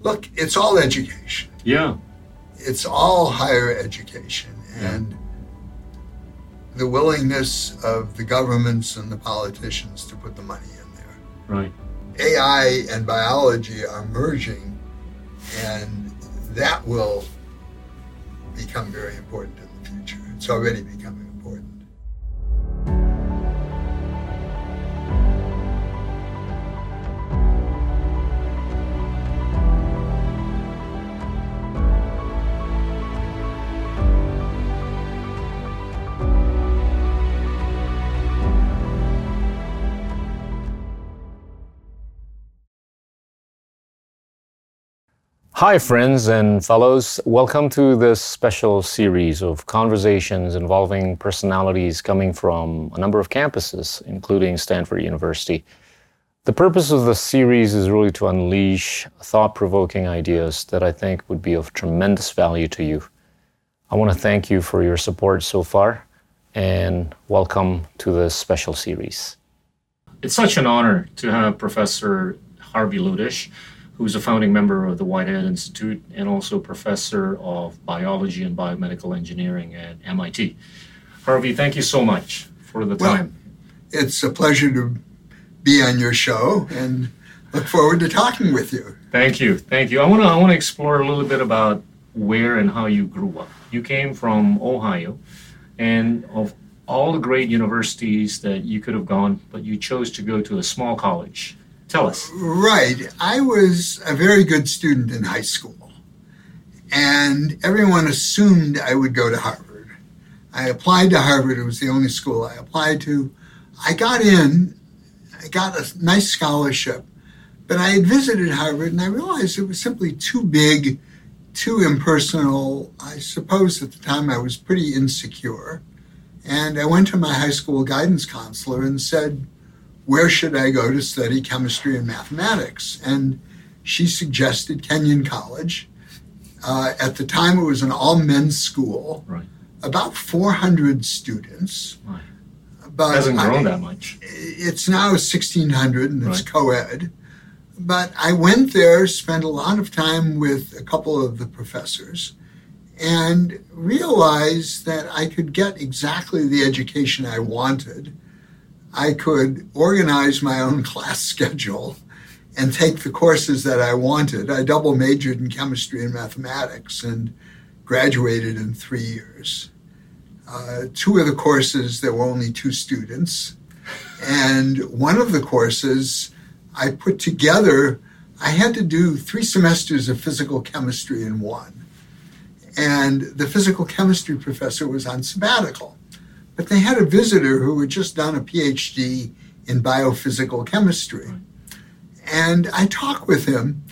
look, it's all education. Yeah. It's all higher education. And the willingness of the governments and the politicians to put the money in there. Right. AI and biology are merging, and that will become very important in the future. It's already becoming Hi, friends and fellows. Welcome to this special series of conversations involving personalities coming from a number of campuses, including Stanford University. The purpose of the series is really to unleash thought provoking ideas that I think would be of tremendous value to you. I want to thank you for your support so far and welcome to this special series. It's such an honor to have Professor Harvey Lodish who's a founding member of the Whitehead Institute and also professor of biology and biomedical engineering at MIT. Harvey, thank you so much for the Well, time. It's a pleasure to be on your show and look forward to talking with you. Thank you, thank you. I want to I want to explore a little bit about where and how you grew up. You came from Ohio, and of all the great universities that you could have gone, but you chose to go to a small college. Tell us. Right. I was a very good student in high school, and everyone assumed I would go to Harvard. I applied to Harvard, it was the only school I applied to. I got in, I got a nice scholarship, but I had visited Harvard and I realized it was simply too big, too impersonal. I suppose at the time I was pretty insecure. And I went to my high school guidance counselor and said, where should I go to study chemistry and mathematics? And she suggested Kenyon College. Uh, at the time, it was an all men's school, Right. about 400 students. Right. But Hasn't grown I- that much. It's now 1,600 and it's Right. co ed. But I went there, spent a lot of time with a couple of the professors, and realized that I could get exactly the education I wanted. I could organize my own class schedule and take the courses that I wanted. I double majored in chemistry and mathematics and graduated in three years. Uh, two of the courses, there were only two students. And one of the courses I put together, I had to do three semesters of physical chemistry in one. And the physical chemistry professor was on sabbatical. But they had a visitor who had just done a PhD in biophysical chemistry. And I talked with him,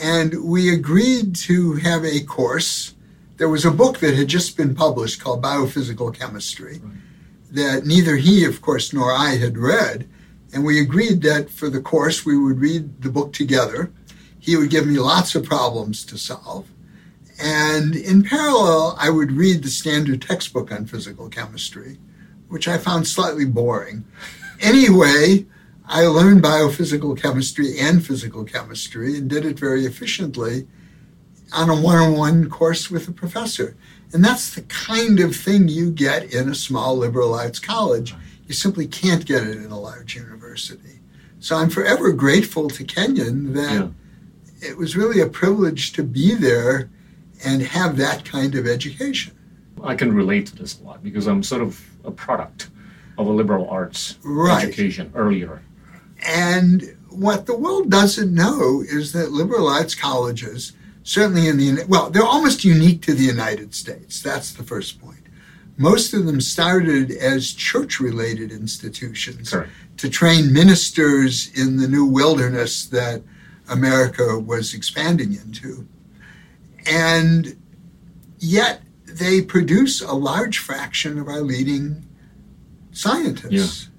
and we agreed to have a course. There was a book that had just been published called Biophysical Chemistry that neither he, of course, nor I had read. And we agreed that for the course, we would read the book together. He would give me lots of problems to solve. And in parallel, I would read the standard textbook on physical chemistry, which I found slightly boring. Anyway, I learned biophysical chemistry and physical chemistry and did it very efficiently on a one on one course with a professor. And that's the kind of thing you get in a small liberal arts college. You simply can't get it in a large university. So I'm forever grateful to Kenyon that Yeah. it was really a privilege to be there and have that kind of education. I can relate to this a lot because I'm sort of a product of a liberal arts Right. education earlier. And what the world doesn't know is that liberal arts colleges, certainly in the, well, they're almost unique to the United States. That's the first point. Most of them started as church related institutions Correct. to train ministers in the new wilderness that America was expanding into. And yet they produce a large fraction of our leading scientists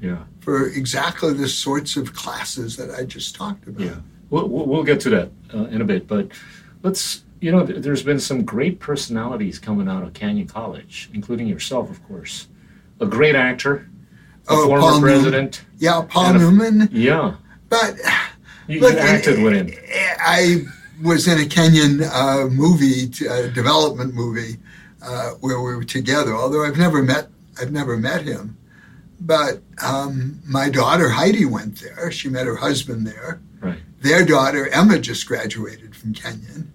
Yeah. for exactly the sorts of classes that I just talked about. Yeah, we'll, we'll get to that uh, in a bit, but let's, you know, there's been some great personalities coming out of Kenyon College, including yourself, of course. A great actor, a Oh, former Paul Newman. president. Yeah, Paul a- Newman. Yeah, But you, look, you acted with him. I was in a Kenyon uh, movie, uh, development movie, uh, where we were together. Although I've never met, I've never met him. But um, my daughter Heidi went there. She met her husband there. Right. Their daughter Emma just graduated from Kenyon,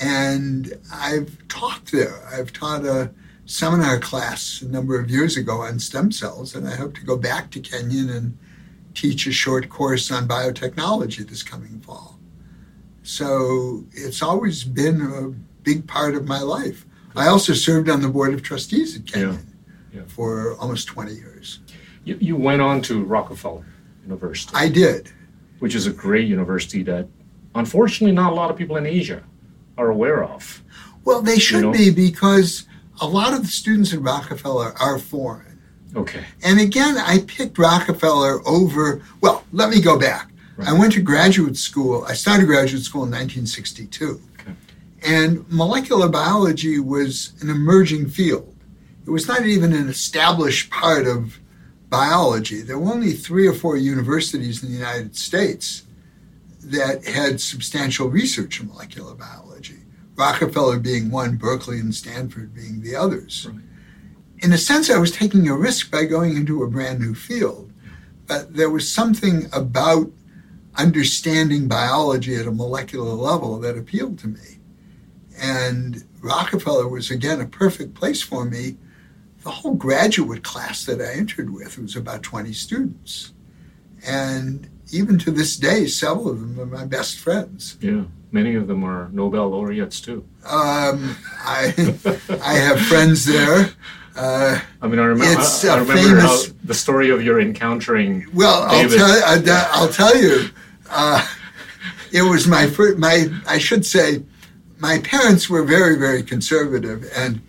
and I've taught there. I've taught a seminar class a number of years ago on stem cells, and I hope to go back to Kenyon and teach a short course on biotechnology this coming fall. So it's always been a big part of my life. I also served on the board of trustees at Kenyon Yeah. Yeah. for almost 20 years. You, you went on to Rockefeller University, I did. which is a great university that unfortunately not a lot of people in Asia are aware of. Well, they should know? be because a lot of the students at Rockefeller are foreign. Okay. And again, I picked Rockefeller over, well, let me go back. Right. I went to graduate school. I started graduate school in 1962. Okay. And molecular biology was an emerging field. It was not even an established part of biology. There were only three or four universities in the United States that had substantial research in molecular biology. Rockefeller being one, Berkeley and Stanford being the others. Right. In a sense, I was taking a risk by going into a brand new field, but there was something about understanding biology at a molecular level that appealed to me. And Rockefeller was, again, a perfect place for me. The whole graduate class that I entered with was about 20 students. And even to this day, several of them are my best friends. Yeah. Many of them are Nobel laureates too. Um, I, I have friends there. Uh, I mean, I remember, It's I, I remember famous- the story of your encountering. well, I'll tell, I, I'll tell you, uh, it was my first, my, I should say, my parents were very, very conservative and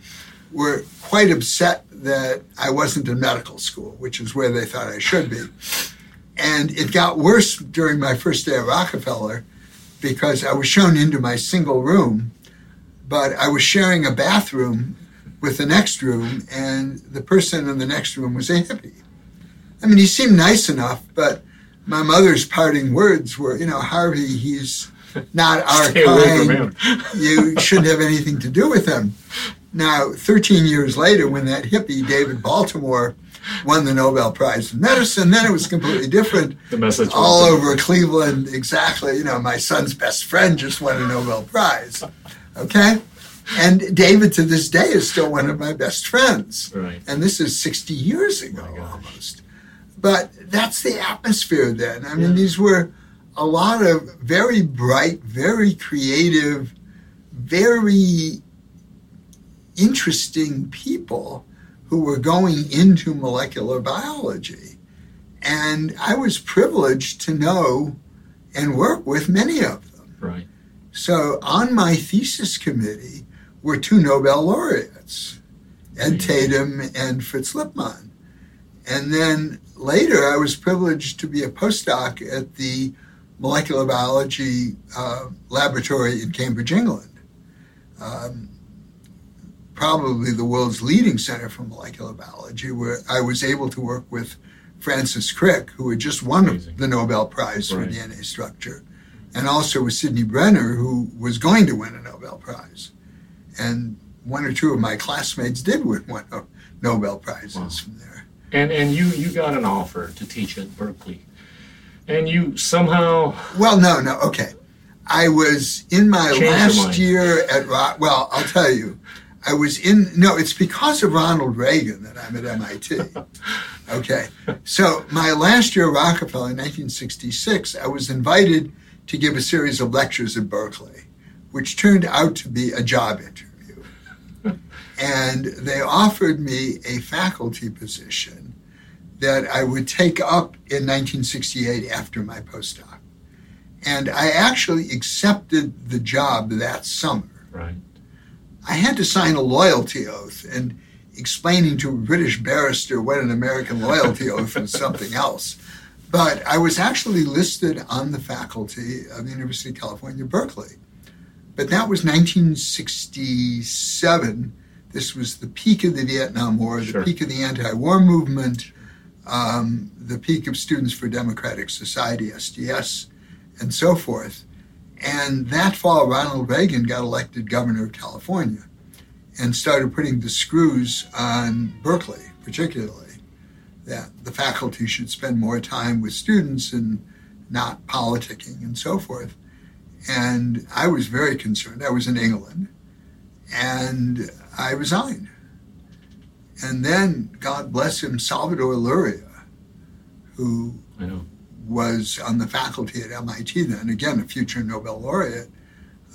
were quite upset that I wasn't in medical school, which is where they thought I should be. And it got worse during my first day at Rockefeller because I was shown into my single room, but I was sharing a bathroom with the next room, and the person in the next room was a hippie. I mean, he seemed nice enough, but my mother's parting words were, you know, Harvey, he's not our Stay away from kind. You shouldn't have anything to do with him. Now, 13 years later, when that hippie, David Baltimore, won the Nobel Prize in Medicine, then it was completely different. The message was All different. over Cleveland, exactly. You know, my son's best friend just won a Nobel Prize. Okay? And David, to this day, is still one of my best friends. Right. And this is 60 years ago oh gosh. almost. But that's the atmosphere then. I mean, Yeah. these were a lot of very bright, very creative, very interesting people who were going into molecular biology. And I was privileged to know and work with many of them. Right. So on my thesis committee were two Nobel laureates, Ed Tatum and Fritz Lipmann. And then later I was privileged to be a postdoc at the molecular biology uh, laboratory in Cambridge, England. Um, probably the world's leading center for molecular biology, where I was able to work with Francis Crick, who had just won Amazing. the Nobel Prize for Right. DNA structure, and also with Sidney Brenner, who was going to win a Nobel Prize. And one or two of my classmates did win one of Nobel Prizes Wow. from there. And and you you got an offer to teach at Berkeley, and you somehow Well, no, no, okay. I was in my last year at well, I'll tell you. I was in no, it's because of Ronald Reagan that I'm at MIT. Okay. So my last year at Rockefeller in 1966, I was invited to give a series of lectures at Berkeley, which turned out to be a job interview. and they offered me a faculty position that I would take up in 1968 after my postdoc. And I actually accepted the job that summer. right. I had to sign a loyalty oath, and explaining to a British barrister what an American loyalty oath was something else. But I was actually listed on the faculty of the University of California, Berkeley. But that was 1967. This was the peak of the Vietnam War, the Sure. peak of the anti war movement, um, the peak of Students for Democratic Society, SDS, and so forth. And that fall, Ronald Reagan got elected governor of California and started putting the screws on Berkeley, particularly, that the faculty should spend more time with students and not politicking and so forth. And I was very concerned. I was in England and I resigned. And then, God bless him, Salvador Luria, who was on the faculty at MIT then, again, a future Nobel laureate,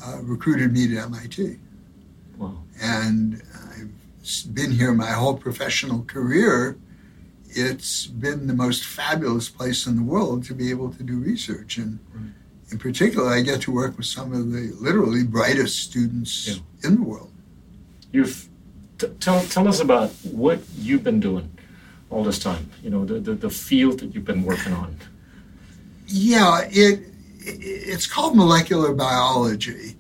uh, recruited me to MIT. Wow. And I've been here my whole professional career. It's been the most fabulous place in the world to be able to do research. And right. in particular, I get to work with some of the literally brightest students yeah. in the world. You've t- tell, tell us about what you've been doing all this time, you know, the, the, the field that you've been working on. Yeah, it, it's called molecular biology.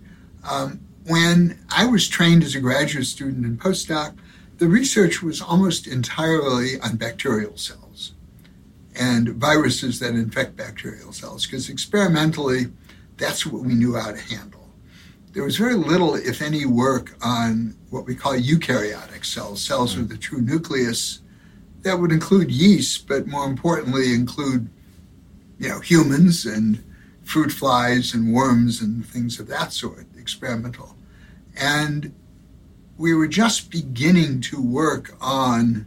Um, when I was trained as a graduate student and postdoc, the research was almost entirely on bacterial cells and viruses that infect bacterial cells, because experimentally, that's what we knew how to handle. There was very little, if any, work on what we call eukaryotic cells, cells with a mm. true nucleus that would include yeast, but more importantly, include you know humans and fruit flies and worms and things of that sort, experimental. And we were just beginning to work on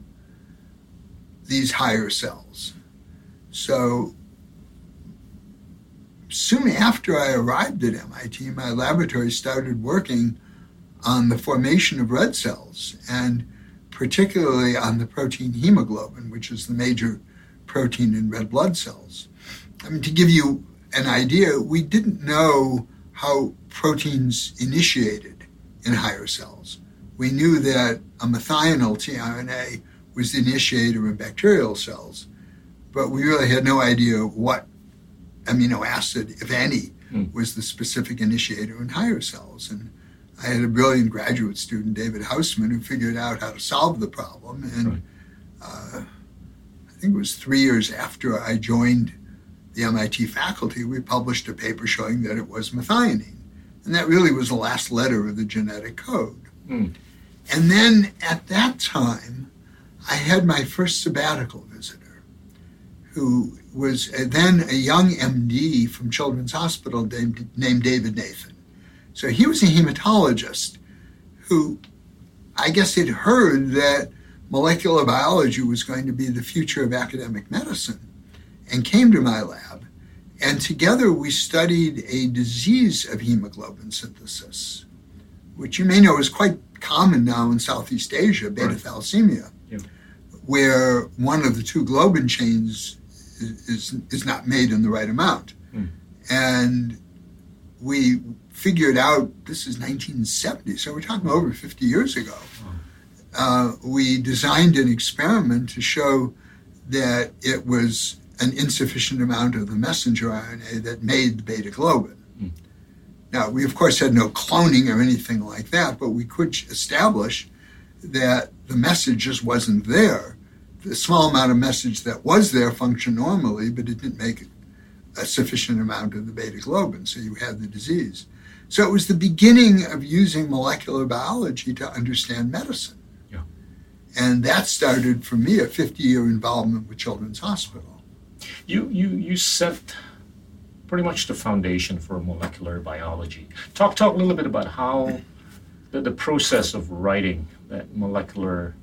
these higher cells. So soon after I arrived at MIT, my laboratory started working on the formation of red cells and particularly on the protein hemoglobin, which is the major protein in red blood cells. I mean, to give you an idea, we didn't know how proteins initiated in higher cells. We knew that a methionine tRNA was the initiator in bacterial cells, but we really had no idea what amino acid, if any, mm. was the specific initiator in higher cells. And I had a brilliant graduate student, David Housman, who figured out how to solve the problem. And right. uh, I think it was three years after I joined the MIT faculty, we published a paper showing that it was methionine. And that really was the last letter of the genetic code. Mm. And then at that time, I had my first sabbatical visitor, who was uh, then a young MD from Children's Hospital named, named David Nathan. So he was a hematologist who I guess had heard that molecular biology was going to be the future of academic medicine and came to my lab. And together we studied a disease of hemoglobin synthesis, which you may know is quite common now in Southeast Asia, beta right. thalassemia, yeah. where one of the two globin chains is, is, not made in the right amount. Mm. And we figured out this is 1970, so we're talking over 50 years ago. Uh, we designed an experiment to show that it was an insufficient amount of the messenger RNA that made the beta globin. Mm. Now, we of course had no cloning or anything like that, but we could establish that the message just wasn't there. The small amount of message that was there functioned normally, but it didn't make a sufficient amount of the beta globin, so you had the disease. So it was the beginning of using molecular biology to understand medicine. Yeah. And that started for me a 50 year involvement with Children's Hospital. You, you, you set pretty much the foundation for molecular biology. Talk, talk a little bit about how the, the process of writing that molecular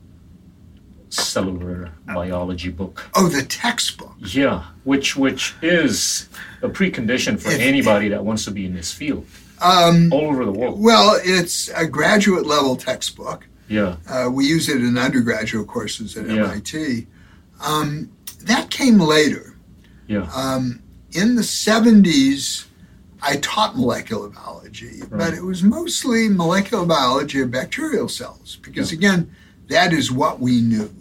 cellular biology book. Oh, the textbook. Yeah, which which is a precondition for if, anybody that wants to be in this field. Um, all over the world. Well, it's a graduate level textbook. Yeah. Uh, we use it in undergraduate courses at yeah. MIT. Um, that came later. Yeah. Um, in the 70s, I taught molecular biology, right. but it was mostly molecular biology of bacterial cells because, yeah. again, that is what we knew.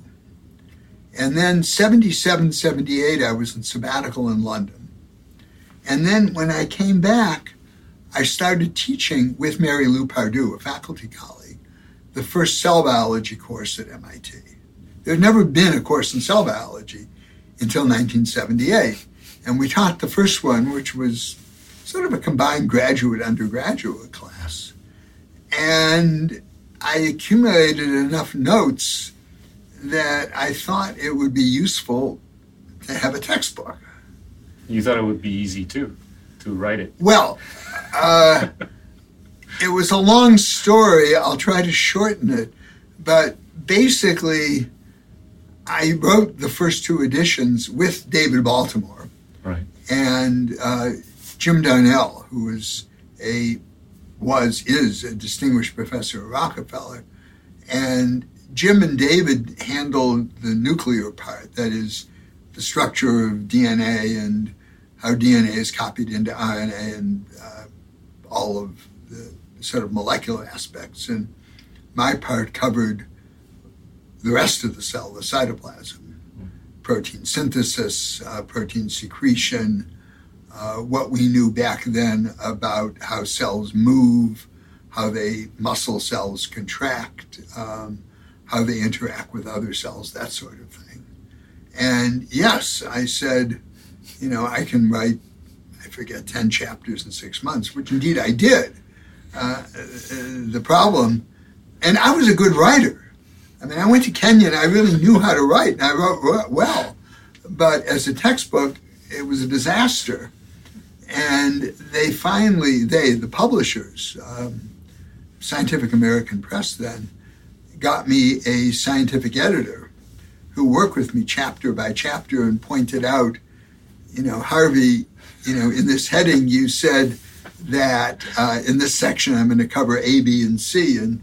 And then 77, 78, I was in sabbatical in London. And then when I came back, I started teaching with Mary Lou Pardue, a faculty colleague, the first cell biology course at MIT. There had never been a course in cell biology until 1978. And we taught the first one, which was sort of a combined graduate undergraduate class. And I accumulated enough notes that I thought it would be useful to have a textbook. You thought it would be easy too to write it. Well, uh, it was a long story. I'll try to shorten it. But basically, I wrote the first two editions with David Baltimore. Right. And uh, Jim Darnell, who was a was is a distinguished professor at Rockefeller, and Jim and David handled the nuclear part, that is, the structure of DNA and how DNA is copied into RNA and uh, all of the sort of molecular aspects. And my part covered the rest of the cell, the cytoplasm, protein synthesis, uh, protein secretion, uh, what we knew back then about how cells move, how they muscle cells contract, um, how they interact with other cells, that sort of thing. And yes, I said, you know, I can write, I forget, 10 chapters in six months, which indeed I did. Uh, the problem, and I was a good writer. I mean, I went to Kenyon and I really knew how to write, and I wrote well. But as a textbook, it was a disaster. And they finally, they, the publishers, um, Scientific American Press then, got me a scientific editor who worked with me chapter by chapter and pointed out, you know, Harvey, you know, in this heading you said that uh, in this section I'm going to cover A, B, and C, and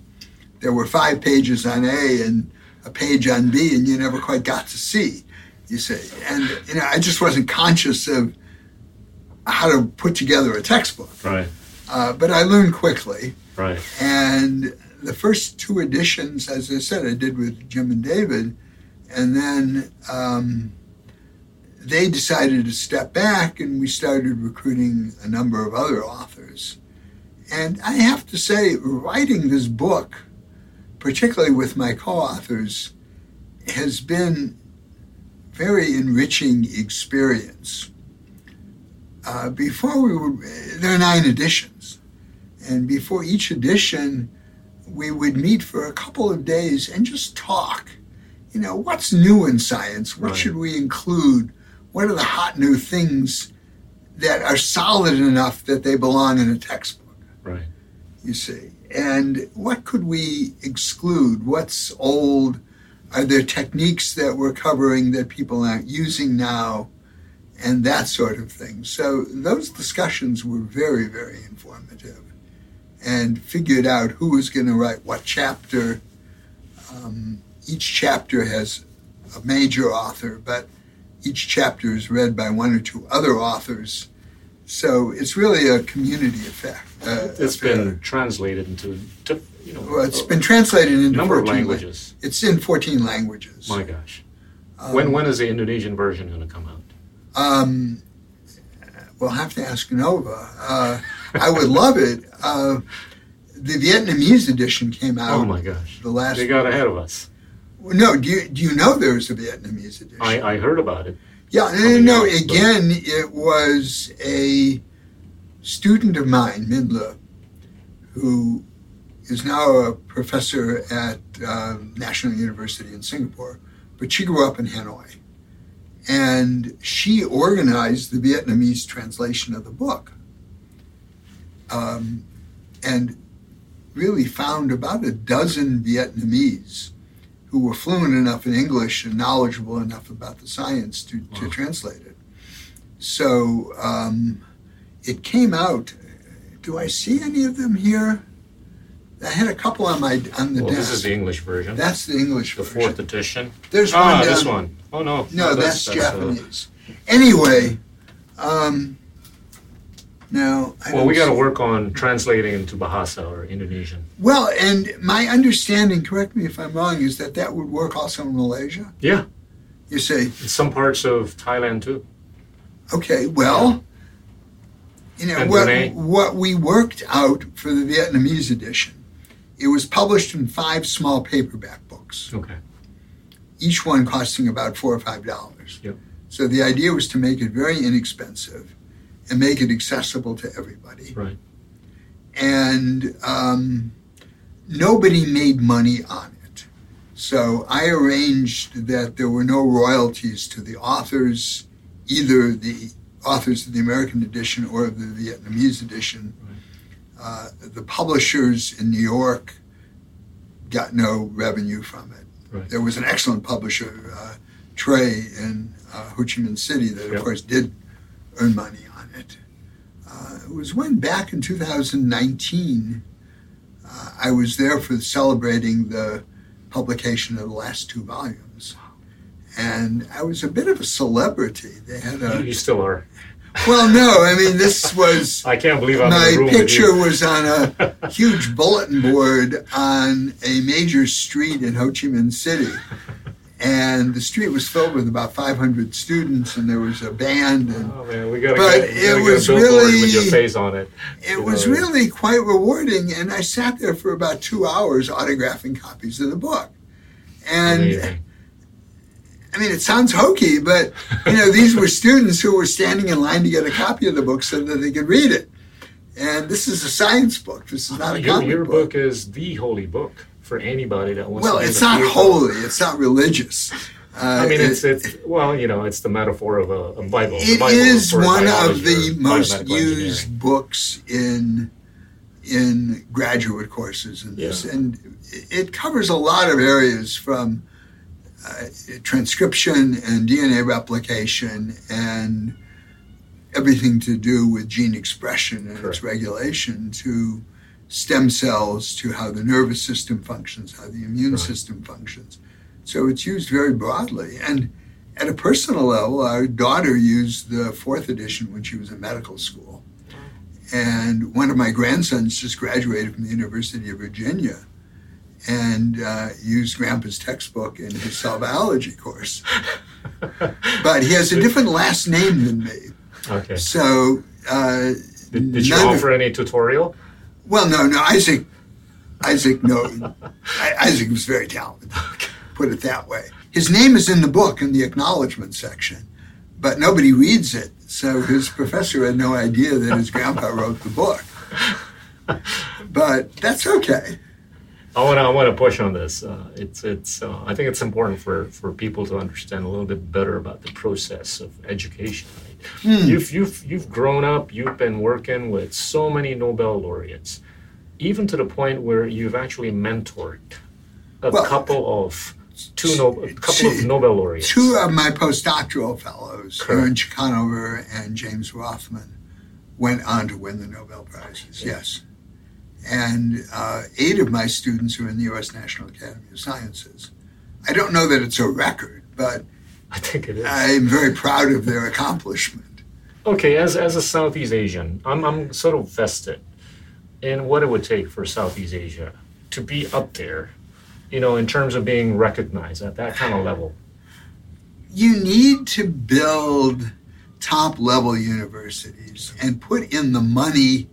there were five pages on A and a page on B, and you never quite got to C. You say, and you know, I just wasn't conscious of how to put together a textbook. Right. Uh, but I learned quickly. Right. And the first two editions, as I said, I did with Jim and David, and then um, they decided to step back, and we started recruiting a number of other authors. And I have to say, writing this book, particularly with my co-authors, has been very enriching experience. Uh, before we were, there are nine editions, and before each edition, we would meet for a couple of days and just talk. You know, what's new in science? What Right. should we include? What are the hot new things that are solid enough that they belong in a textbook? Right. You see, and what could we exclude? What's old? Are there techniques that we're covering that people aren't using now? And that sort of thing. So those discussions were very, very informative and figured out who was going to write what chapter. Um, each chapter has a major author, but each chapter is read by one or two other authors. So it's really a community effect. Uh, It's affair. been translated into, to, you know, Well, it's been translated into number of 14 languages. It's in 14 languages. My gosh. Um, when when is the Indonesian version going to come out? Um, we'll have to ask Nova. Uh, I would love it. Uh, the Vietnamese edition came out Oh my gosh. the last. They got ahead of us. No, do you, do you know there's a Vietnamese edition? I, I heard about it. Yeah, no, no, out, but- again, it was a student of mine, Min Le, who is now a professor at uh, National University in Singapore, but she grew up in Hanoi. And she organized the Vietnamese translation of the book um, and really found about a dozen Vietnamese who were fluent enough in English and knowledgeable enough about the science to, to translate it. So um, it came out. Do I see any of them here? I had a couple on my on the Well, desk. this is the English version. That's the English the version. fourth edition. There's Ah, one this down- one. Oh no. No, that's, uh, Japanese. Anyway, um, now I well, we got to work on translating into Bahasa or Indonesian. Well, and my understanding, correct me if I'm wrong, is that that would work also in Malaysia. Yeah, You say, in some parts of Thailand too. okay, well, you know And what Brunei. what we worked out for the Vietnamese edition. It was published in five small paperback books, Okay. each one costing about four or five dollars. Yep. So the idea was to make it very inexpensive, and make it accessible to everybody. Right. And um, nobody made money on it. So I arranged that there were no royalties to the authors, either the authors of the American edition or the Vietnamese edition. Uh, the publishers in New York got no revenue from it. Right. There was an excellent publisher, uh, Tre, in uh, Ho Chi Minh City, that of Yep. course did earn money. Uh, it was when back in 2019, uh, I was there for celebrating the publication of the last two volumes. And I was a bit of a celebrity. They had You, a you still are. well, no, I mean this was I can't believe I'm my picture was on a huge bulletin board on a major street in Ho Chi Minh City. And the street was filled with about 500 students, and there was a band, and Oh man, we gotta But get, it was a billboard with your face on it. it was know, really quite rewarding. And I sat there for about two hours autographing copies of the book. And Amazing. I mean, it sounds hokey, but you know, these were students who were standing in line to get a copy of the book so that they could read it. And this is a science book. This is not a your, your book. book is the holy book for anybody that wants. Well, to be in it's not holy. It's not religious. Uh, I mean, it's it- it's well, you know, it's the metaphor of a, a Bible. It Bible is one of the most used books in in graduate courses in this, Yeah. and it covers a lot of areas from uh, transcription and DNA replication and everything to do with gene expression and its regulation to stem cells to how the nervous system functions, how the immune Right. system functions. So it's used very broadly. And at a personal level, our daughter used the fourth edition when she was in medical school. And one of my grandsons just graduated from the University of Virginia and uh, used Grandpa's textbook in his cell biology course. But he has a different last name than me. Okay. So, uh, Did, did you none of- offer any tutorial? Well, no, no, Isaac, Isaac, no, Isaac was very talented. Put it that way. His name is in the book in the acknowledgement section, but nobody reads it. So his professor had no idea that his grandpa wrote the book. But that's okay. I want to I want to push on this. Uh, it's it's uh, I think it's important for for people to understand a little bit better about the process of education. Right? You've you've you've grown up. You've been working with so many Nobel laureates, even to the point where you've actually mentored a Well, couple of two no, a couple of Nobel laureates. Two of my postdoctoral fellows, Correct. Aaron and James Rothman, went on to win the Nobel Prizes, yes. And uh, eight of my students are in the U.S. National Academy of Sciences. I don't know that it's a record, but I think it is. I'm very proud of their accomplishment. Okay, as, as a Southeast Asian, I'm, I'm sort of vested in what it would take for Southeast Asia to be up there, you know, in terms of being recognized at that kind of level. You need to build top level universities and put in the money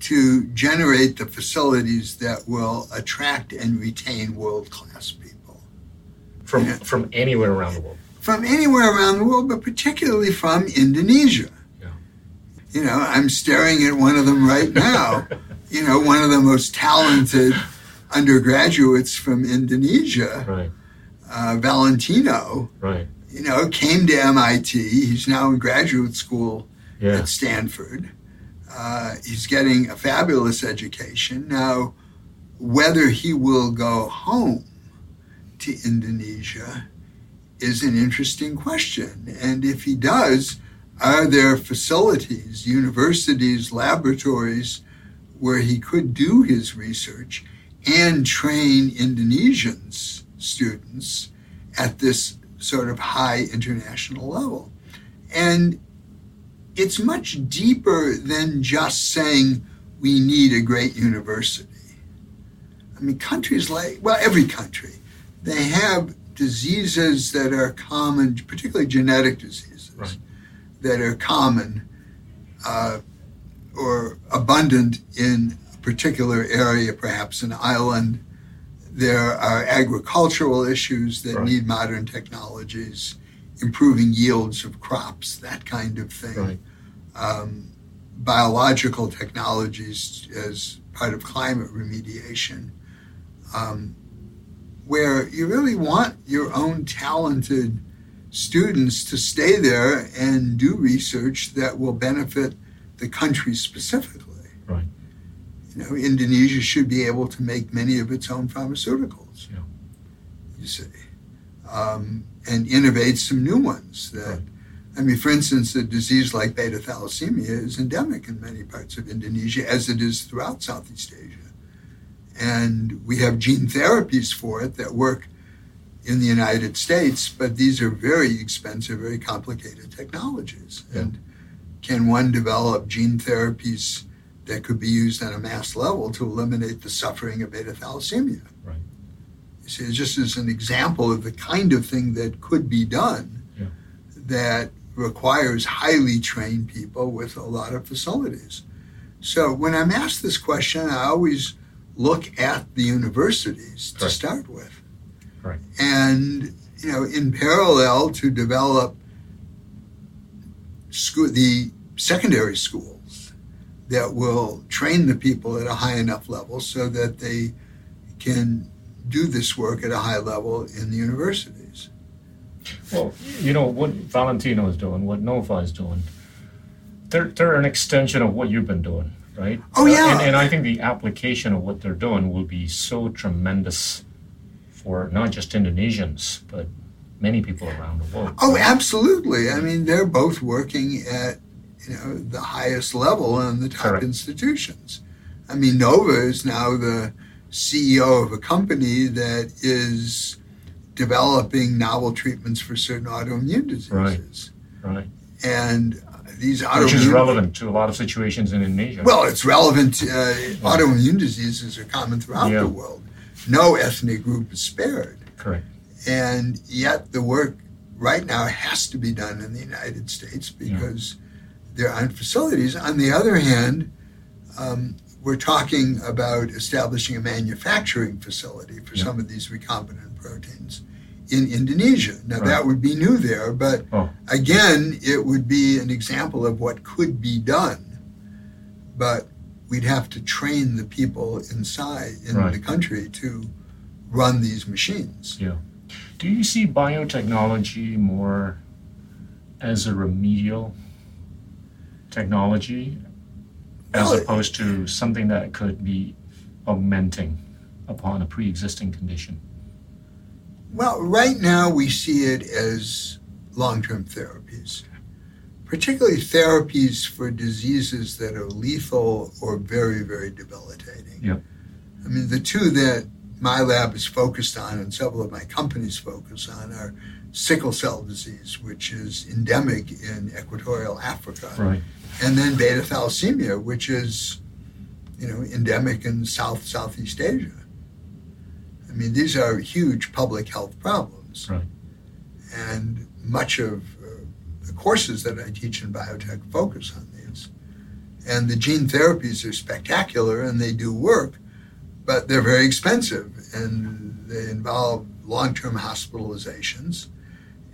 to generate the facilities that will attract and retain world class people. From, Yeah. from anywhere around the world. From anywhere around the world, but particularly from Indonesia. Yeah. You know, I'm staring at one of them right now. you know, one of the most talented undergraduates from Indonesia, Right, uh, Valentino. right. You know, came to MIT. He's now in graduate school Yeah. at Stanford. Uh, he's getting a fabulous education. Now, whether he will go home to Indonesia is an interesting question. And if he does, are there facilities, universities, laboratories where he could do his research and train Indonesians, students, at this sort of high international level? And it's much deeper than just saying we need a great university. I mean, countries like, well, every country, they have diseases that are common, particularly genetic diseases, Right. that are common uh, or abundant in a particular area, perhaps an island. There are agricultural issues that Right. need modern technologies, improving yields of crops, that kind of thing. Right. um, biological technologies as part of climate remediation, um, where you really want your own talented students to stay there and do research that will benefit the country specifically. Right. You know, Indonesia should be able to make many of its own pharmaceuticals. Yeah. You see, um, and innovate some new ones that. Right. I mean, for instance, a disease like beta thalassemia is endemic in many parts of Indonesia, as it is throughout Southeast Asia. And we have gene therapies for it that work in the United States, but these are very expensive, very complicated technologies. Yeah. And can one develop gene therapies that could be used on a mass level to eliminate the suffering of beta thalassemia? Right. You see, it's just as an example of the kind of thing that could be done Yeah. that requires highly trained people with a lot of facilities. So when I'm asked this question, I always look at the universities to start with. Correct. And, you know, in parallel to develop school, the secondary schools that will train the people at a high enough level so that they can do this work at a high level in the universities. Well, you know what Valentino is doing, what Nova is doing. They're they're an extension of what you've been doing, right? Oh, Uh, yeah. and, and I think the application of what they're doing will be so tremendous for not just Indonesians, but many people around the world. Oh, absolutely. I mean, they're both working at you know the highest level in the top Correct. institutions. I mean, Nova is now the CEO of a company that is developing novel treatments for certain autoimmune diseases. Right. Right. And these Which is relevant to a lot of situations in Indonesia. Well, it's relevant. Uh, autoimmune diseases are common throughout Yeah. the world. No ethnic group is spared. correct. And yet, the work right now has to be done in the United States because there aren't facilities. On the other hand, um, we're talking about establishing a manufacturing facility for Yeah. some of these recombinant proteins in Indonesia. Now, Right. that would be new there, but Oh. again, it would be an example of what could be done. But we'd have to train the people inside in Right. the country to run these machines. Yeah. Do you see biotechnology more as a remedial technology as Well, opposed to something that could be augmenting upon a pre-existing condition? Well, right now we see it as long term therapies, particularly therapies for diseases that are lethal or very, very debilitating. Yep. I mean, the two that my lab is focused on and several of my companies focus on are sickle cell disease, which is endemic in equatorial Africa, Right. and then beta thalassemia, which is, you know, endemic in South Southeast Asia. I mean, these are huge public health problems. Right. And much of uh, the courses that I teach in biotech focus on these. And the gene therapies are spectacular and they do work, but they're very expensive and they involve long term hospitalizations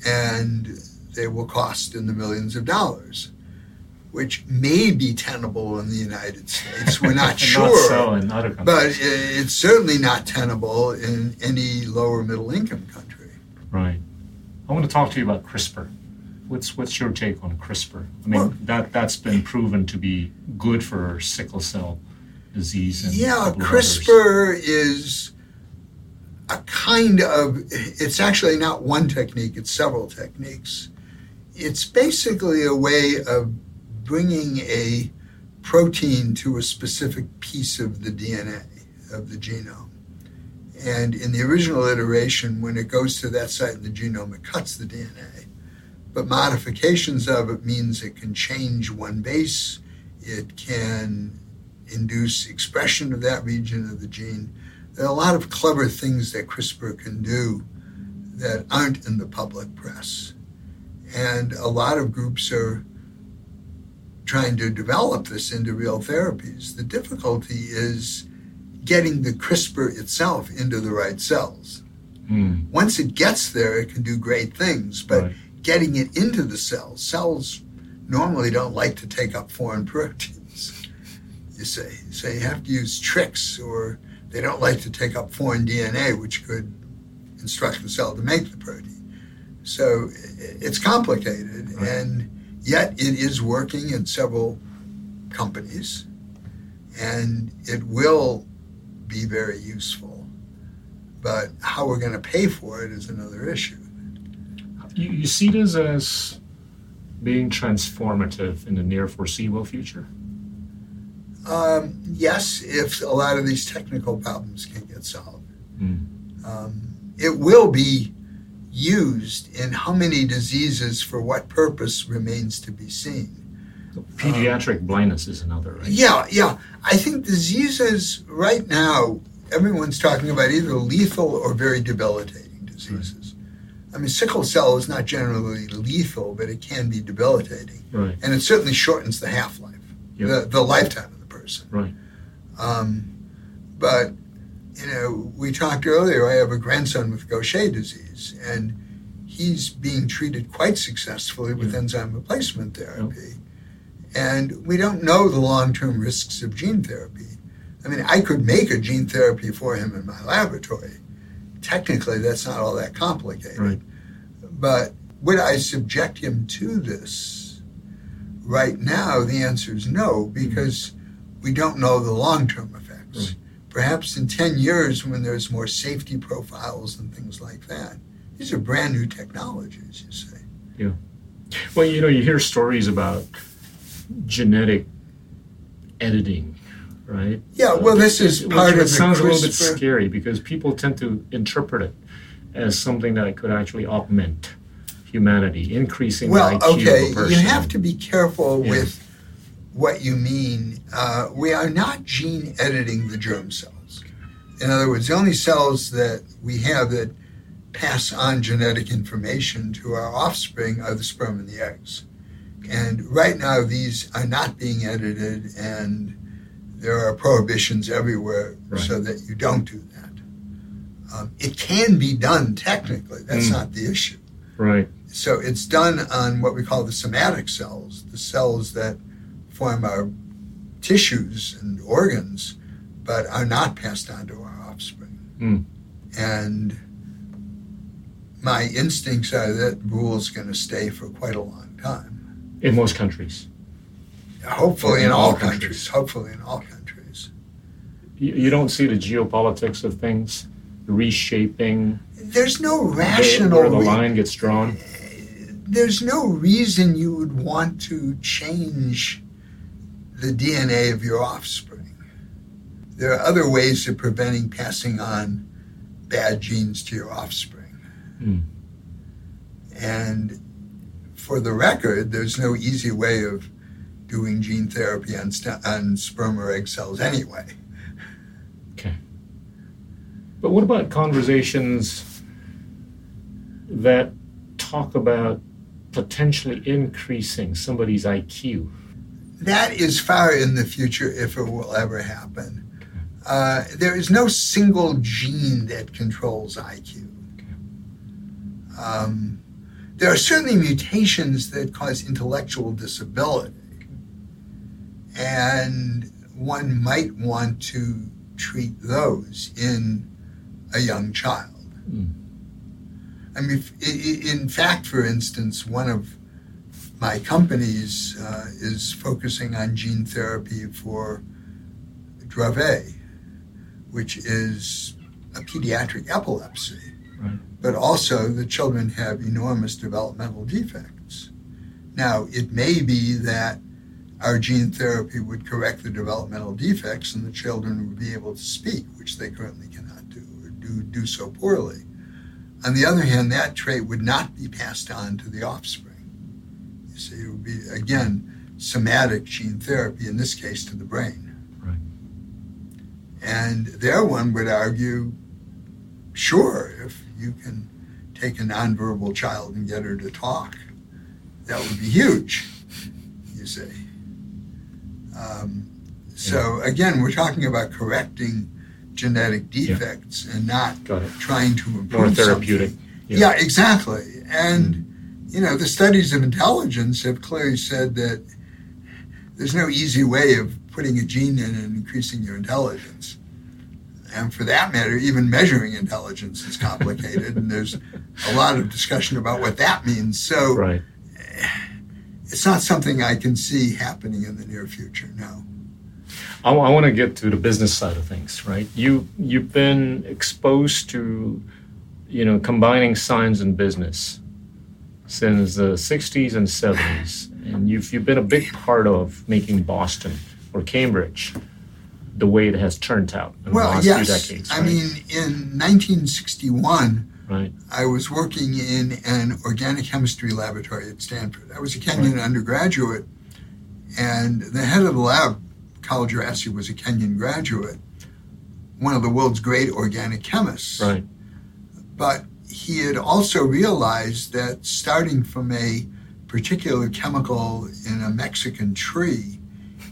and they will cost in the millions of dollars, which may be tenable in the United States. We're not sure. Not so in other countries. But it's certainly not tenable in any lower middle income country. right. I want to talk to you about CRISPR. What's what's your take on CRISPR? I mean, Well- that that's been proven to be good for sickle cell disease and Yeah, of others. CRISPR is a kind of, it's actually not one technique, it's several techniques. It's basically a way of bringing a protein to a specific piece of the DNA of the genome. And in the original iteration, when it goes to that site in the genome, it cuts the DNA. But modifications of it means it can change one base, it can induce expression of that region of the gene. There are a lot of clever things that CRISPR can do that aren't in the public press. And a lot of groups are trying to develop this into real therapies. The difficulty is getting the CRISPR itself into the right cells. Hmm, Once it gets there, it can do great things, but right. getting it into the cells, cells normally don't like to take up foreign proteins. You say so you have to use tricks, or they don't like to take up foreign DNA, which could instruct the cell to make the protein. So it's complicated, right. and yet it is working in several companies, and it will be very useful. But how we're going to pay for it is another issue. You, you see this as being transformative in the near foreseeable future? Um, yes, if a lot of these technical problems can get solved. Mm. Um, it will be used in how many diseases for what purpose remains to be seen. Pediatric um, blindness is another, right? Yeah, yeah. I think diseases right now, everyone's talking about either lethal or very debilitating diseases. Right. I mean, sickle cell is not generally lethal, but it can be debilitating. Right. And it certainly shortens the half life, yep. the, the lifetime of the person. Right. Um, but you know, we talked earlier, I have a grandson with Gaucher disease, and he's being treated quite successfully with yeah. enzyme replacement therapy. And we don't know the long term risks of gene therapy. I mean, I could make a gene therapy for him in my laboratory. Technically, that's not all that complicated. Right. But would I subject him to this? Right now, the answer is no, because we don't know the long term effects. Right perhaps in 10 years when there's more safety profiles and things like that. These are brand new technologies, you say. Yeah. Well, you know, you hear stories about genetic editing, right? Yeah, well, this is part it, of it sounds a little bit scary because people tend to interpret it as something that could actually augment humanity, increasing well, the IQ okay, of a person. you have to be careful yeah. with what you mean. Uh, we are not gene editing the germ cells. In other words, the only cells that we have that pass on genetic information to our offspring are the sperm and the eggs. And right now, these are not being edited, and there are prohibitions everywhere right. so that you don't do that. Um, it can be done technically, that's mm. not the issue. Right. So it's done on what we call the somatic cells, the cells that form our tissues and organs, but are not passed on to our offspring. Mm. And my instincts are that rule is going to stay for quite a long time. In most countries. Hopefully, in, in all, countries. countries. Hopefully, in all countries. You, you don't see the geopolitics of things reshaping. There's no rational where the line gets drawn. There's no reason you would want to change the DNA of your offspring. There are other ways of preventing passing on bad genes to your offspring. Mm. And for the record, there's no easy way of doing gene therapy on, st- on sperm or egg cells anyway. Okay. But what about conversations that talk about potentially increasing somebody's IQ? That is far in the future if it will ever happen. Uh, there is no single gene that controls IQ. Um, there are certainly mutations that cause intellectual disability, and one might want to treat those in a young child. Mm. I mean, in fact, for instance, one of my companies uh, is focusing on gene therapy for Dravet, which is a pediatric epilepsy. Right. But also, the children have enormous developmental defects. Now, it may be that our gene therapy would correct the developmental defects and the children would be able to speak, which they currently cannot do or do, do so poorly. On the other hand, that trait would not be passed on to the offspring. See, it would be, again, somatic gene therapy, in this case to the brain. Right. And there one would argue sure, if you can take a nonverbal child and get her to talk, that would be huge, you see. Um, so yeah. again, we're talking about correcting genetic defects yeah. and not trying to improve more therapeutic. Yeah. yeah. exactly. And mm you know, the studies of intelligence have clearly said that there's no easy way of putting a gene in and increasing your intelligence. And for that matter, even measuring intelligence is complicated, and there's a lot of discussion about what that means. So, right. it's not something I can see happening in the near future. No. I, I want to get to the business side of things, right? You you've been exposed to, you know, combining science and business since the '60s and '70s, and you've you've been a big part of making Boston or Cambridge the way it has turned out in well, the last yes. few decades. I mean, in 1961, right. I was working in an organic chemistry laboratory at Stanford. I was a Kenyon Right. undergraduate, and the head of the lab, Carl Djerassi, was a Kenyon graduate, one of the world's great organic chemists. Right. But he had also realized that starting from a particular chemical in a Mexican tree,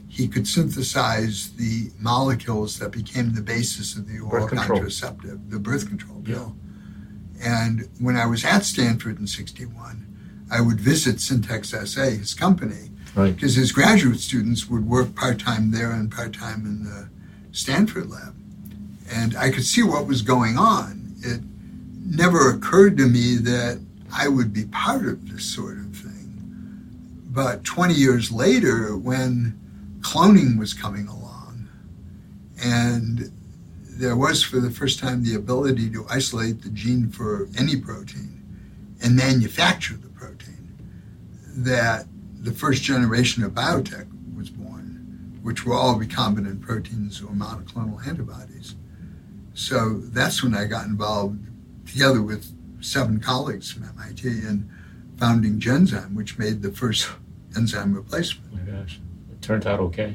he could synthesize the molecules that became the basis of the oral contraceptive, the birth control Yeah. pill. And when I was at Stanford in 61, I would visit Syntex SA, his company, Right. because his graduate students would work part time there and part time in the Stanford lab. And I could see what was going on. It never occurred to me that I would be part of this sort of thing. But 20 years later, when cloning was coming along, and there was for the first time the ability to isolate the gene for any protein and manufacture the protein, that the first generation of biotech was born, which were all recombinant proteins or monoclonal antibodies. So that's when I got involved together with seven colleagues from MIT in founding Genzyme, which made the first enzyme replacement. Oh my gosh, it turned out okay.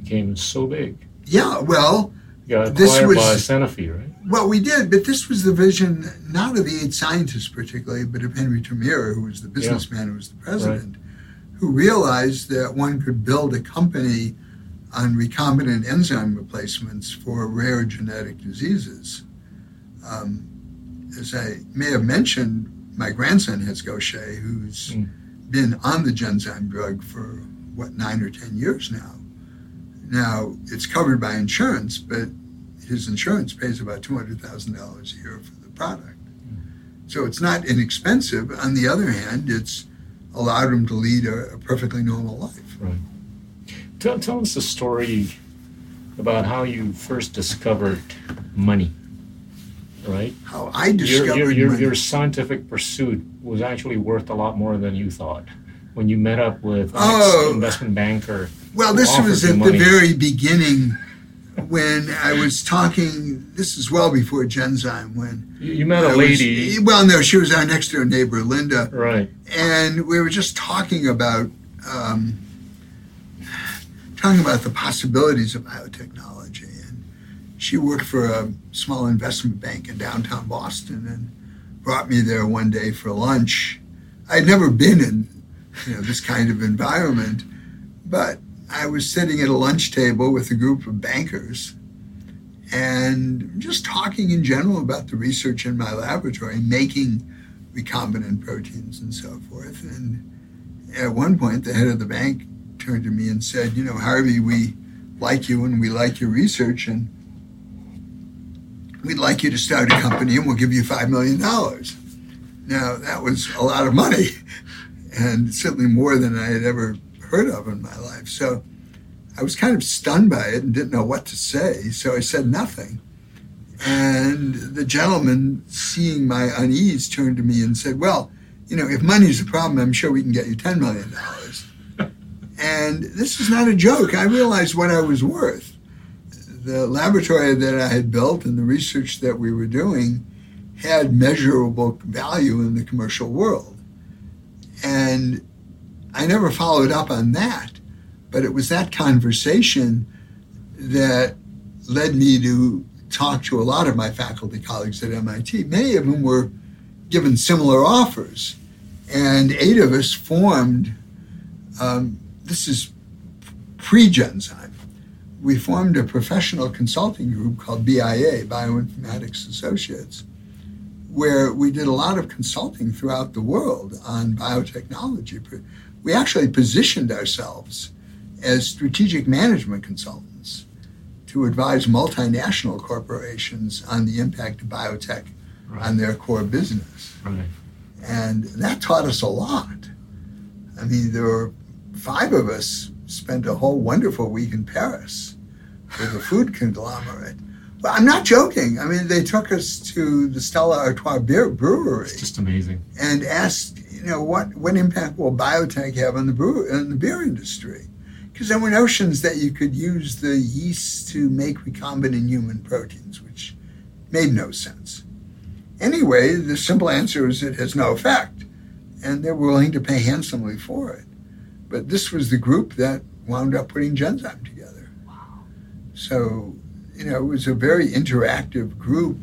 It Became so big. Yeah, well, got This was- Sanofi, right? well, we did, but this was the vision not of the eight scientists particularly, but of Henry Termeer, who was the businessman who was the president, who realized that one could build a company on recombinant enzyme replacements for rare genetic diseases. Um, as I may have mentioned, my grandson has Gaucher, who's Mm. been on the Genzyme drug for what nine or ten years now. Now it's covered by insurance, but his insurance pays about two hundred thousand dollars a year for the product. So it's not inexpensive. On the other hand, it's allowed him to lead a, a perfectly normal life. Tell, tell us the story about how you first discovered money, right? How I Your, discovered your, your, money. your scientific pursuit was actually worth a lot more than you thought when you met up with an Oh. ex-investment banker. Well, this was at the very beginning when I was talking. This is well before Genzyme when You, you met a I was- lady, well, no, she was our next door neighbor, Linda, right? and we were just talking about um, talking about the possibilities of biotechnology. She worked for a small investment bank in downtown Boston and brought me there one day for lunch. I'd never been in you know this kind of environment, but I was sitting at a lunch table with a group of bankers and just talking in general about the research in my laboratory, making recombinant proteins and so forth. And at one point, the head of the bank turned to me and said, You know, Harvey, we like you and we like your research, and we'd like you to start a company and we'll give you $5 million. Now, that was a lot of money, and certainly more than I had ever heard of in my life. So I was kind of stunned by it and didn't know what to say, so I said nothing. And the gentleman, seeing my unease, turned to me and said, Well, you know, if money's a problem, I'm sure we can get you $10 million. and this is not a joke. I realized what I was worth. The laboratory that I had built and the research that we were doing had measurable value in the commercial world. And I never followed up on that. But it was that conversation that led me to talk to a lot of my faculty colleagues at MIT. Many of them were given similar offers. And eight of us formed, um, this is pre Genzyme, we formed a professional consulting group called BIA, Bioinformatics Associates, where we did a lot of consulting throughout the world on biotechnology. We actually positioned ourselves as strategic management consultants to advise multinational corporations on the impact of biotech right. on their core business. Right. And that taught us a lot. I mean, there were five of us spent a whole wonderful week in Paris with a food conglomerate. But I'm not joking. I mean, they took us to the Stella Artois beer brewery. It's just amazing. And asked, you know, what, what impact will biotech have on the brew, on the beer industry? Because there were notions that you could use the yeast to make recombinant human proteins, which made no sense. Anyway, the simple answer is it has no effect, and they're willing to pay handsomely for it. But this was the group that wound up putting Genzyme together. Wow. So, you know, it was a very interactive group.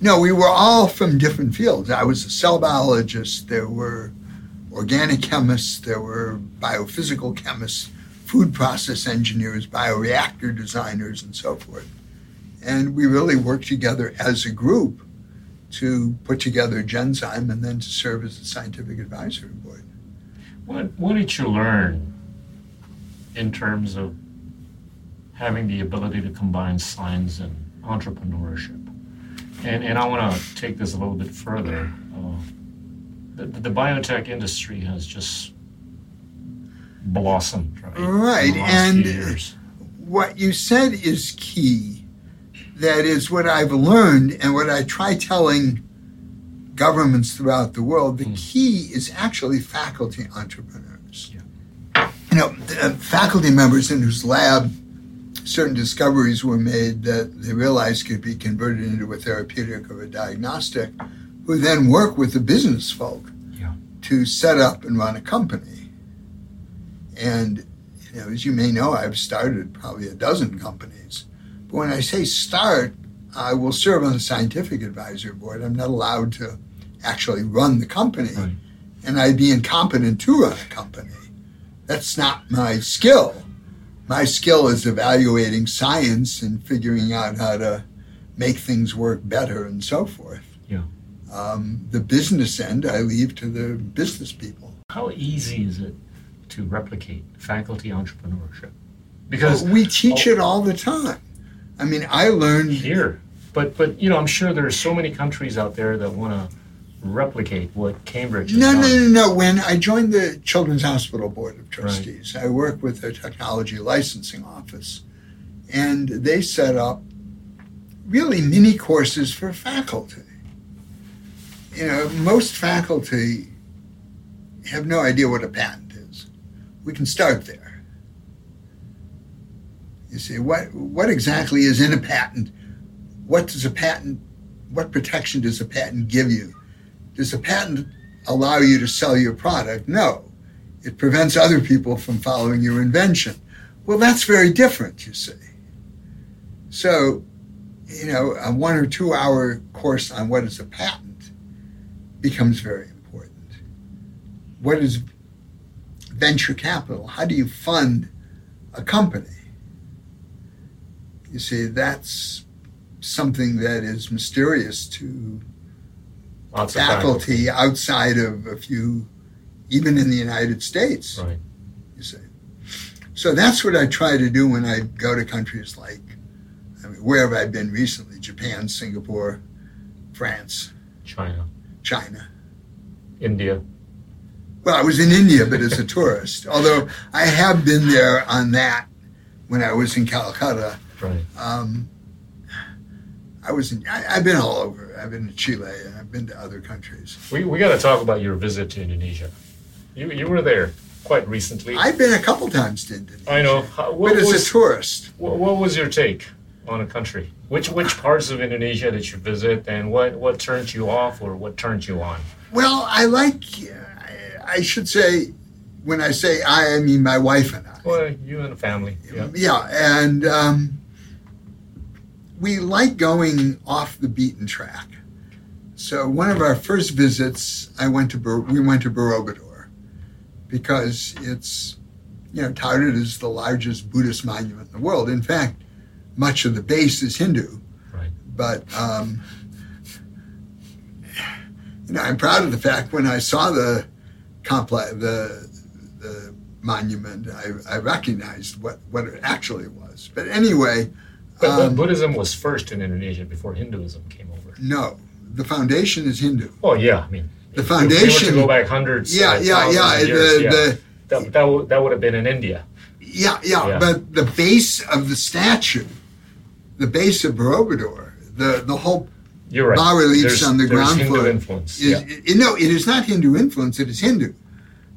No, we were all from different fields. I was a cell biologist, there were organic chemists, there were biophysical chemists, food process engineers, bioreactor designers, and so forth. And we really worked together as a group to put together Genzyme and then to serve as a scientific advisory board. What, what did you learn in terms of having the ability to combine science and entrepreneurship? And, and I want to take this a little bit further. Uh, the, the biotech industry has just blossomed, right? Right. And what you said is key that is what I've learned and what I try telling governments throughout the world. The mm. key is actually faculty entrepreneurs. Yeah. You know, uh, faculty members in whose lab certain discoveries were made that they realized could be converted into a therapeutic or a diagnostic, who then work with the business folk yeah. to set up and run a company. And you know, as you may know, I've started probably a dozen companies but when I say start, I will serve on the scientific advisory board. I'm not allowed to actually run the company. Right. And I'd be incompetent to run a company. That's not my skill. My skill is evaluating science and figuring out how to make things work better and so forth. Yeah. Um, the business end, I leave to the business people. How easy is it to replicate faculty entrepreneurship? Because well, we teach oh, it all the time. I mean, I learned here, but but you know, I'm sure there's so many countries out there that want to replicate what Cambridge. No, no, no, no. When I joined the Children's Hospital Board of Trustees, right. I worked with their technology licensing office, and they set up really mini courses for faculty. You know, most faculty have no idea what a patent is. We can start there. You see, what, what exactly is in a patent? What does a patent, what protection does a patent give you? Does a patent allow you to sell your product? No. It prevents other people from following your invention. Well, that's very different, you see. So, you know, a one or two hour course on what is a patent becomes very important. What is venture capital? How do you fund a company? You see, that's something that is mysterious to Lots faculty, faculty outside of a few, even in the United States. Right. You see. So that's what I try to do when I go to countries like, I mean, where have I been recently? Japan, Singapore, France, China, China, India. Well, I was in India, but as a tourist. Although I have been there on that when I was in Calcutta Right. Um, I was in, I, have been all over. I've been to Chile I've been to other countries. We, we got to talk about your visit to Indonesia. You, you were there quite recently. I've been a couple times to Indonesia. I know. How, but as was, a tourist. What, what was your take on a country? Which which parts of Indonesia did you visit, and what what turned you off, or what turned you on? Well, I like. I should say, when I say I, I mean my wife and I. Well, you and the family. Yeah. Yeah, and um, we like going off the beaten track. So one of our first visits, I went to we went to Borobudur because it's you know touted as the largest Buddhist monument in the world. In fact, much of the base is Hindu, right. but um, you know, I'm proud of the fact when I saw the complex, the the monument, I, I recognized what, what it actually was. But anyway, but, but um, Buddhism was first in Indonesia before Hinduism came over. No, the foundation is Hindu. Oh yeah, I mean the foundation. We were to go back hundreds. Yeah, uh, yeah, yeah. Years, the, yeah. The, that, that, w- that would have been in India. Yeah, yeah, yeah, but the base of the statue, the base of Borobudur, the the whole You're right. bas reliefs on the ground Hindu floor. influence. Is, yeah. it, no, it is not Hindu influence. It is Hindu.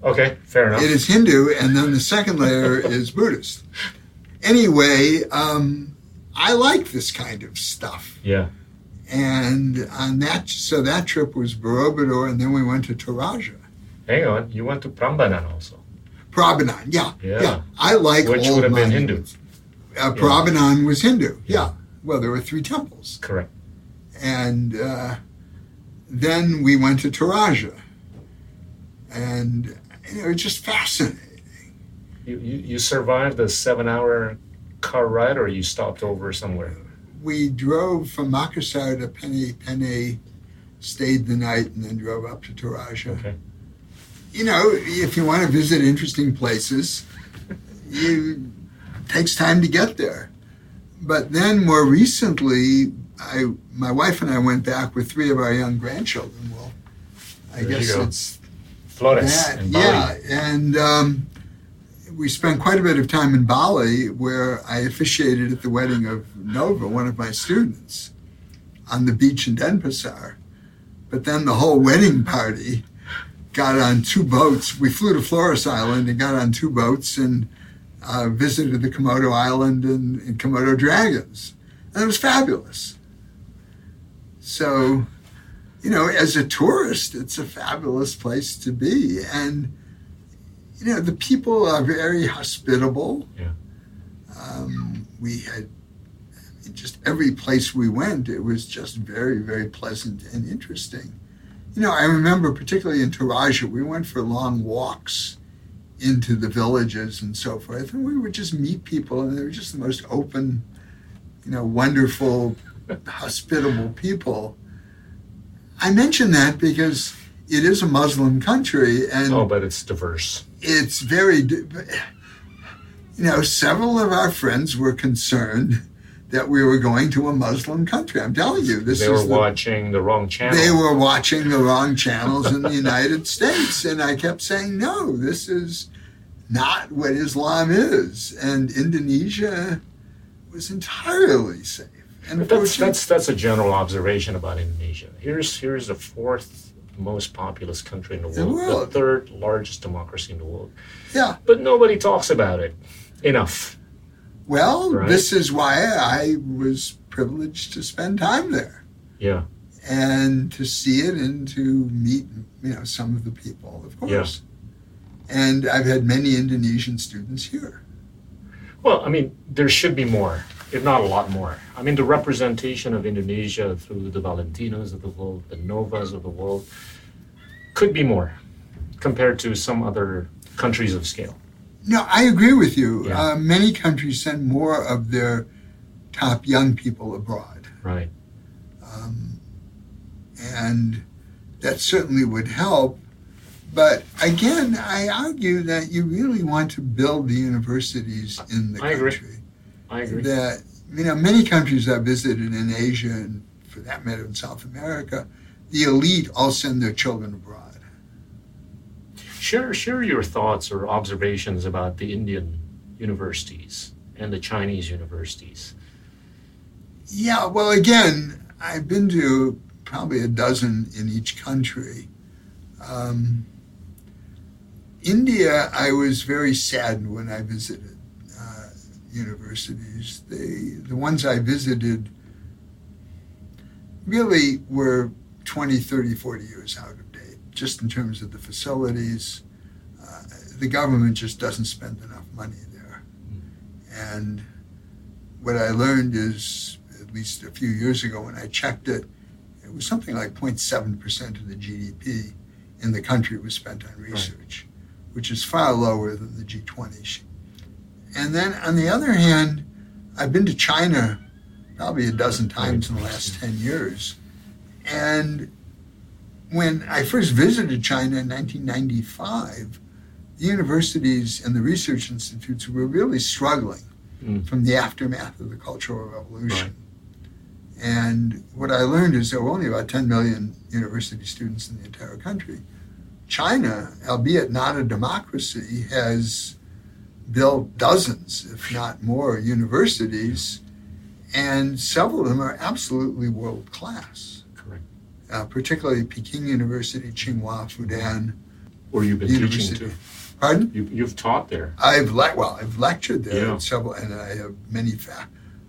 Okay, fair enough. It is Hindu, and then the second layer is Buddhist. Anyway, um, I like this kind of stuff. Yeah. And on that, so that trip was Borobudur, and then we went to Toraja. Hang on, you went to Prambanan also. Prambanan, yeah, yeah, yeah. I like which would have been. Hindu. Uh, Prambanan was Hindu. Yeah. Well, there were three temples. Correct. And uh, then we went to Toraja, and you know, it's just fascinating. You, you, you survived the seven hour car ride, or you stopped over somewhere? We drove from Makassar to Penne Penne, stayed the night, and then drove up to Toraja. Okay. You know, if you want to visit interesting places, you takes time to get there. But then more recently, I my wife and I went back with three of our young grandchildren. Well, I There guess it's Flores that. and. Yeah, and um, we spent quite a bit of time in Bali, where I officiated at the wedding of Nova, one of my students, on the beach in Denpasar. But then the whole wedding party got on two boats. We flew to Flores Island and got on two boats and uh, visited the Komodo Island and, and Komodo dragons, and it was fabulous. So you know, as a tourist, it's a fabulous place to be. And, you know, the people are very hospitable. Yeah. Um, we had I mean, just every place we went, it was just very, very pleasant and interesting. You know, I remember particularly in Toraja, we went for long walks into the villages and so forth, and we would just meet people, and they were just the most open, you know, wonderful, hospitable people. I mention that because it is a Muslim country, and Oh, but it's diverse. It's very, you know, several of our friends were concerned that we were going to a Muslim country. I'm telling you, this they is were the- watching the wrong channel. they were watching the wrong channels in the United States. And I kept saying, no, this is not what Islam is. And Indonesia was entirely safe. And that's that's that's a general observation about Indonesia. Here's here's the fourth most populous country in the The world, world. the third largest democracy in the world. yeah. But nobody talks about it enough. Well, Right. this is why I was privileged to spend time there Yeah. and to see it and to meet, you know, some of the people, of course. And I've had many Indonesian students here. Well, I mean, there should be more, if not a lot more. I mean, the representation of Indonesia through the Valentinos of the world, the Novas of the world, could be more compared to some other countries of scale. No, I agree with you. Yeah. Uh, many countries send more of their top young people abroad. Right. Um, and that certainly would help. But again, I argue that you really want to build the universities in the I agree. I agree. That you know, many countries I've visited in Asia and for that matter in South America, the elite all send their children abroad. Share share your thoughts or observations about the Indian universities and the Chinese universities. Yeah, well, again, I've been to probably a dozen in each country. Um, India, I was very saddened when I visited universities. They, the ones I visited really were 20, 30, 40 years out of date, just in terms of the facilities. Uh, the government just doesn't spend enough money there. And what I learned is, at least a few years ago when I checked it, it was something like 0.7% of the GDP in the country was spent on research, which is far lower than the G20. And then on the other hand, I've been to China probably a dozen times in the last 10 years. And when I first visited China in 1995, the universities and the research institutes were really struggling Mm. from the aftermath of the Cultural Revolution. And what I learned is there were only about 10 million university students in the entire country. China, albeit not a democracy, has built dozens, if not more, universities, and several of them are absolutely world class. Correct. Uh, particularly Peking University, Tsinghua, Fudan. Or you've been University. teaching too. Pardon? You, you've taught there. I've le- well, I've lectured there Yeah. several, and I have many. Fa-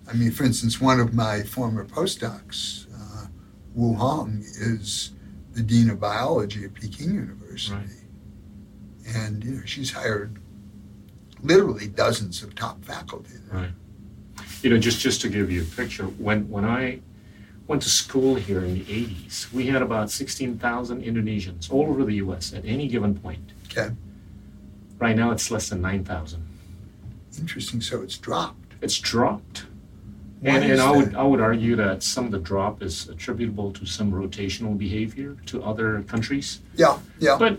I mean, for instance, one of my former postdocs, uh, Wu Hong, is the dean of biology at Peking University, Right. and you know she's hired literally dozens of top faculty there. Right. You know, just just to give you a picture, when when I went to school here in the '80s, we had about 16,000 Indonesians all over the U.S. at any given point. Okay, Right now, it's less than 9,000. interesting. So it's dropped. It's dropped. Why And, and I would that? I would argue that some of the drop is attributable to some rotational behavior to other countries. Yeah, yeah. But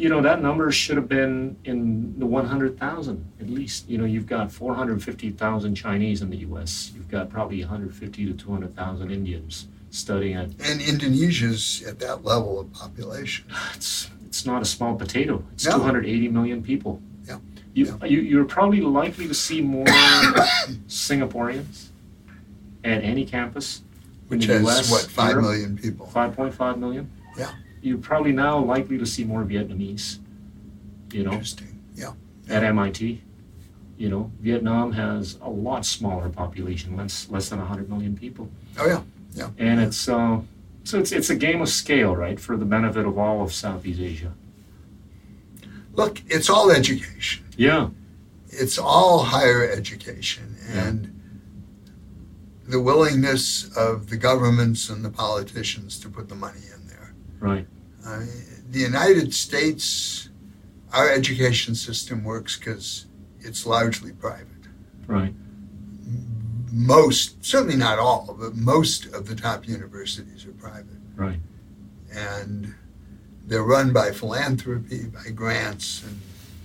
you know that number should have been in the 100,000 at least. You know, you've got 450,000 Chinese in the U.S. You've got probably 150 to 200,000 Indians studying at. And Indonesia's at that level of population. It's it's not a small potato. It's No. 280 million people. Yeah. You, you you're probably likely to see more Singaporeans at any campus Which has US, what five Europe. million people. 5.5 million. Yeah. You're probably now likely to see more Vietnamese, you know, Interesting. Yeah. at MIT. You know, Vietnam has a lot smaller population, less less than 100 million people. Oh yeah. Yeah. And it's uh, so it's it's a game of scale, right, for the benefit of all of Southeast Asia. Look, it's all education. Yeah. it's all higher education Yeah. and the willingness of the governments and the politicians to put the money in. Right. I the United States, our education system works because it's largely private. Right. Most, certainly not all, but most of the top universities are private. Right. And they're run by philanthropy, by grants, and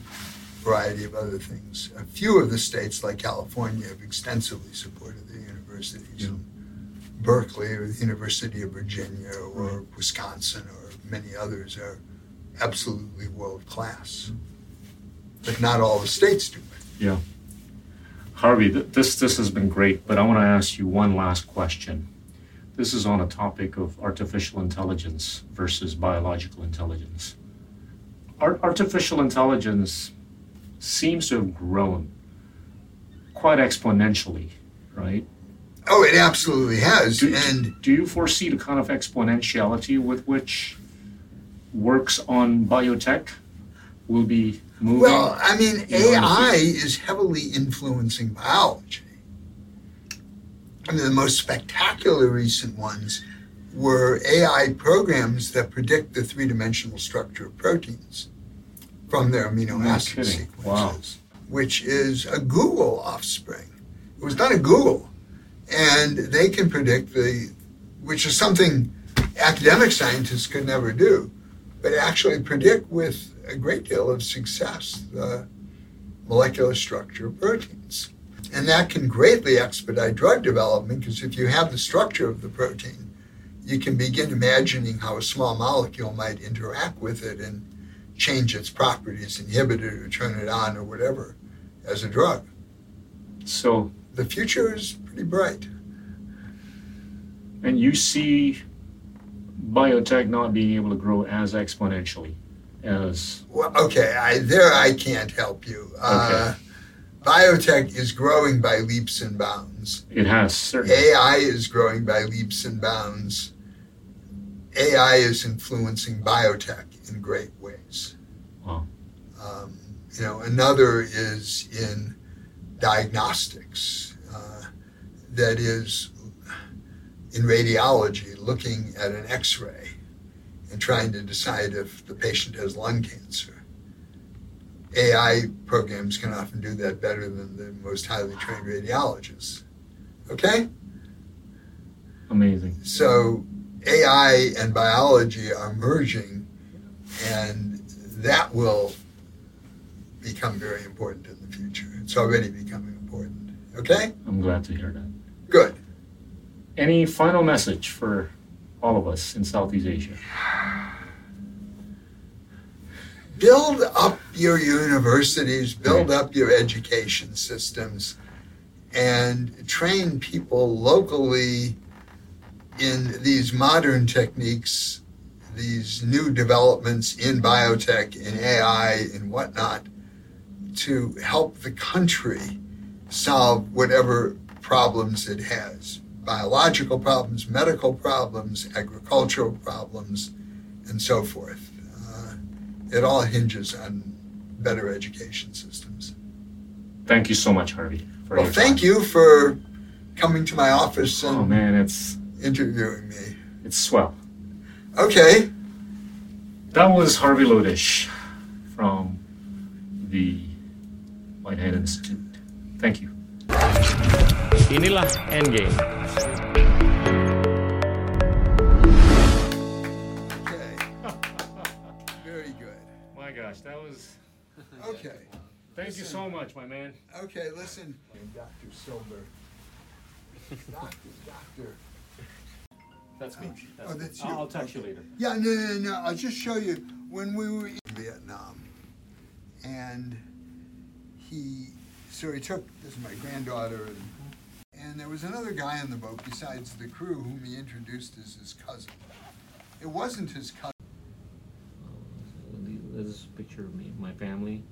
a variety of other things. A few of the states, like California, have extensively supported their universities. Yeah. Berkeley or the University of Virginia or Wisconsin or many others are absolutely world class. But not all the states do it. Yeah. Harvey, th- this this has been great, but I want to ask you one last question. This is on a topic of artificial intelligence versus biological intelligence. Ar- artificial intelligence seems to have grown quite exponentially, right? Oh, it absolutely has. Do, and do you foresee the kind of exponentiality with which works on biotech will be moving? Well, I mean, AI is heavily influencing biology. I mean, the most spectacular recent ones were AI programs that predict the three dimensional structure of proteins from their amino No acid kidding. sequences, Wow. which is a Google offspring. It was done at Google, and they can predict the, which is something academic scientists could never do, but actually predict with a great deal of success the molecular structure of proteins. And that can greatly expedite drug development because if you have the structure of the protein, you can begin imagining how a small molecule might interact with it and change its properties, inhibit it or turn it on or whatever as a drug. so, The future is pretty bright. and you see biotech not being able to grow as exponentially as Well, okay, I, there I can't help you. Uh, biotech is growing by leaps and bounds. it has certainly. AI is growing by leaps and bounds. AI is influencing biotech in great ways. Wow. Um, you know, another is in diagnostics. That is in radiology, looking at an X-ray and trying to decide if the patient has lung cancer. AI programs can often do that better than the most highly trained radiologists. Okay? Amazing. So AI and biology are merging, and that will become very important in the future. It's already becoming important. Okay? I'm glad to hear that. Any final message for all of us in Southeast Asia? Build up your universities, build up your education systems, and train people locally in these modern techniques, these new developments in biotech, in AI, and whatnot, to help the country solve whatever problems it has biological problems, medical problems, agricultural problems, and so forth. Uh, it all hinges on better education systems. Thank you so much, Harvey. well, thank you for coming to my office and oh, man, it's interviewing me. It's swell. Okay. That was Harvey Lodish from the Whitehead Institute. Thank you. Inilah Endgame. Okay. Very good. My gosh, that was. Okay. Thank listen. you so much, my man. Okay, listen. Dr. Silver. Doctor, doctor. That's me. Oh, that's oh, that's you. I'll text okay. you later. Yeah, no, no, no. I'll just show you when we were in Vietnam, and he so he took this is my granddaughter and and there was another guy on the boat besides the crew whom he introduced as his cousin. It wasn't his cousin. This is a picture of me, my family.